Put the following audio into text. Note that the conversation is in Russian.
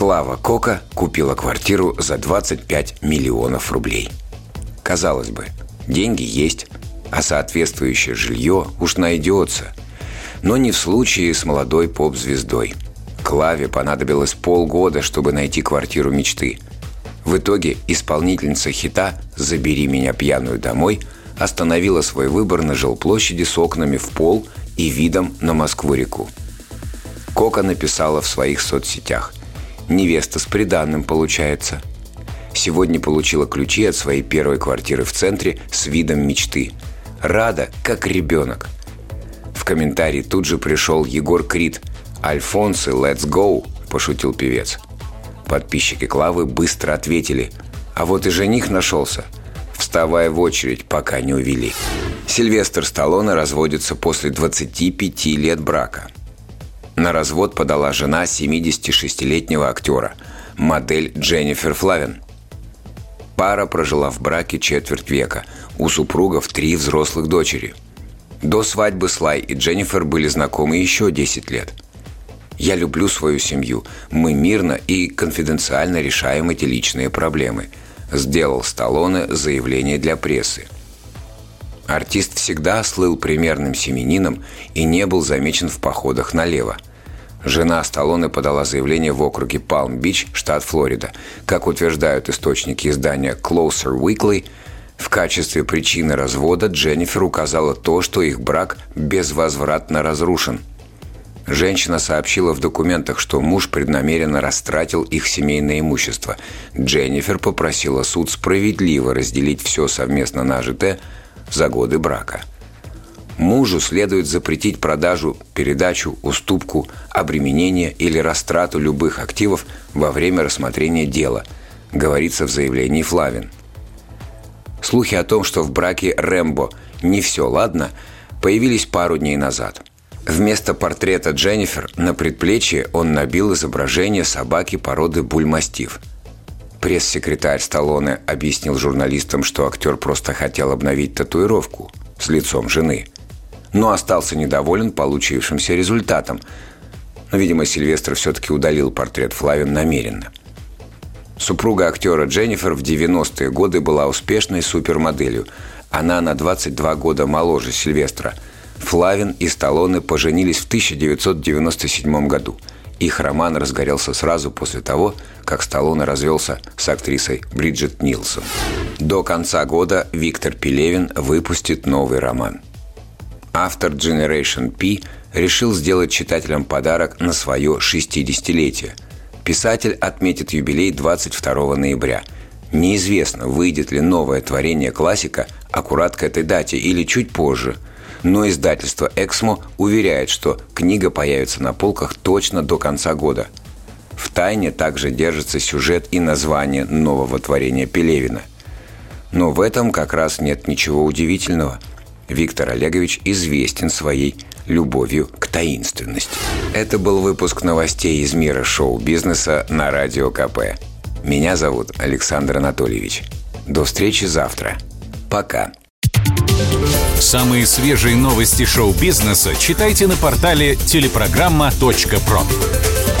Клава Кока купила квартиру за 25 миллионов рублей. Казалось бы, деньги есть, а соответствующее жилье уж найдется. Но не в случае с молодой поп-звездой. Клаве понадобилось полгода, чтобы найти квартиру мечты. В итоге исполнительница хита «Забери меня пьяную домой» остановила свой выбор на жилплощади с окнами в пол и видом на Москву-реку. Кока написала в своих соцсетях Невеста с приданным получается. Сегодня получила ключи от своей первой квартиры в центре с видом мечты. Рада, как ребенок. В комментарии тут же пришел Егор Крид. «Альфонсы, let's go!» – пошутил певец. Подписчики Клавы быстро ответили. А вот и жених нашелся. Вставая в очередь, пока не увели. Сильвестр Сталлоне разводится после 25 лет брака – на развод подала жена 76-летнего актера, модель Дженнифер Флавин. Пара прожила в браке четверть века. У супругов три взрослых дочери. До свадьбы Слай и Дженнифер были знакомы еще 10 лет. «Я люблю свою семью. Мы мирно и конфиденциально решаем эти личные проблемы», сделал Сталлоне заявление для прессы. Артист всегда слыл примерным семенином и не был замечен в походах налево – Жена Сталлоне подала заявление в округе Палм-Бич, штат Флорида. Как утверждают источники издания Closer Weekly, в качестве причины развода Дженнифер указала то, что их брак безвозвратно разрушен. Женщина сообщила в документах, что муж преднамеренно растратил их семейное имущество. Дженнифер попросила суд справедливо разделить все совместно нажитое за годы брака – Мужу следует запретить продажу, передачу, уступку, обременение или растрату любых активов во время рассмотрения дела, говорится в заявлении Флавин. Слухи о том, что в браке Рэмбо не все ладно, появились пару дней назад. Вместо портрета Дженнифер на предплечье он набил изображение собаки породы бульмастив. Пресс-секретарь Сталлоне объяснил журналистам, что актер просто хотел обновить татуировку с лицом жены – но остался недоволен получившимся результатом. Но, видимо, Сильвестр все-таки удалил портрет Флавин намеренно. Супруга актера Дженнифер в 90-е годы была успешной супермоделью. Она на 22 года моложе Сильвестра. Флавин и Сталлоне поженились в 1997 году. Их роман разгорелся сразу после того, как Сталлоне развелся с актрисой Бриджит Нилсон. До конца года Виктор Пелевин выпустит новый роман – автор Generation P решил сделать читателям подарок на свое 60-летие. Писатель отметит юбилей 22 ноября. Неизвестно, выйдет ли новое творение классика аккурат к этой дате или чуть позже. Но издательство «Эксмо» уверяет, что книга появится на полках точно до конца года. В тайне также держится сюжет и название нового творения Пелевина. Но в этом как раз нет ничего удивительного – Виктор Олегович известен своей любовью к таинственности. Это был выпуск новостей из мира шоу-бизнеса на Радио КП. Меня зовут Александр Анатольевич. До встречи завтра. Пока. Самые свежие новости шоу-бизнеса читайте на портале телепрограмма.про.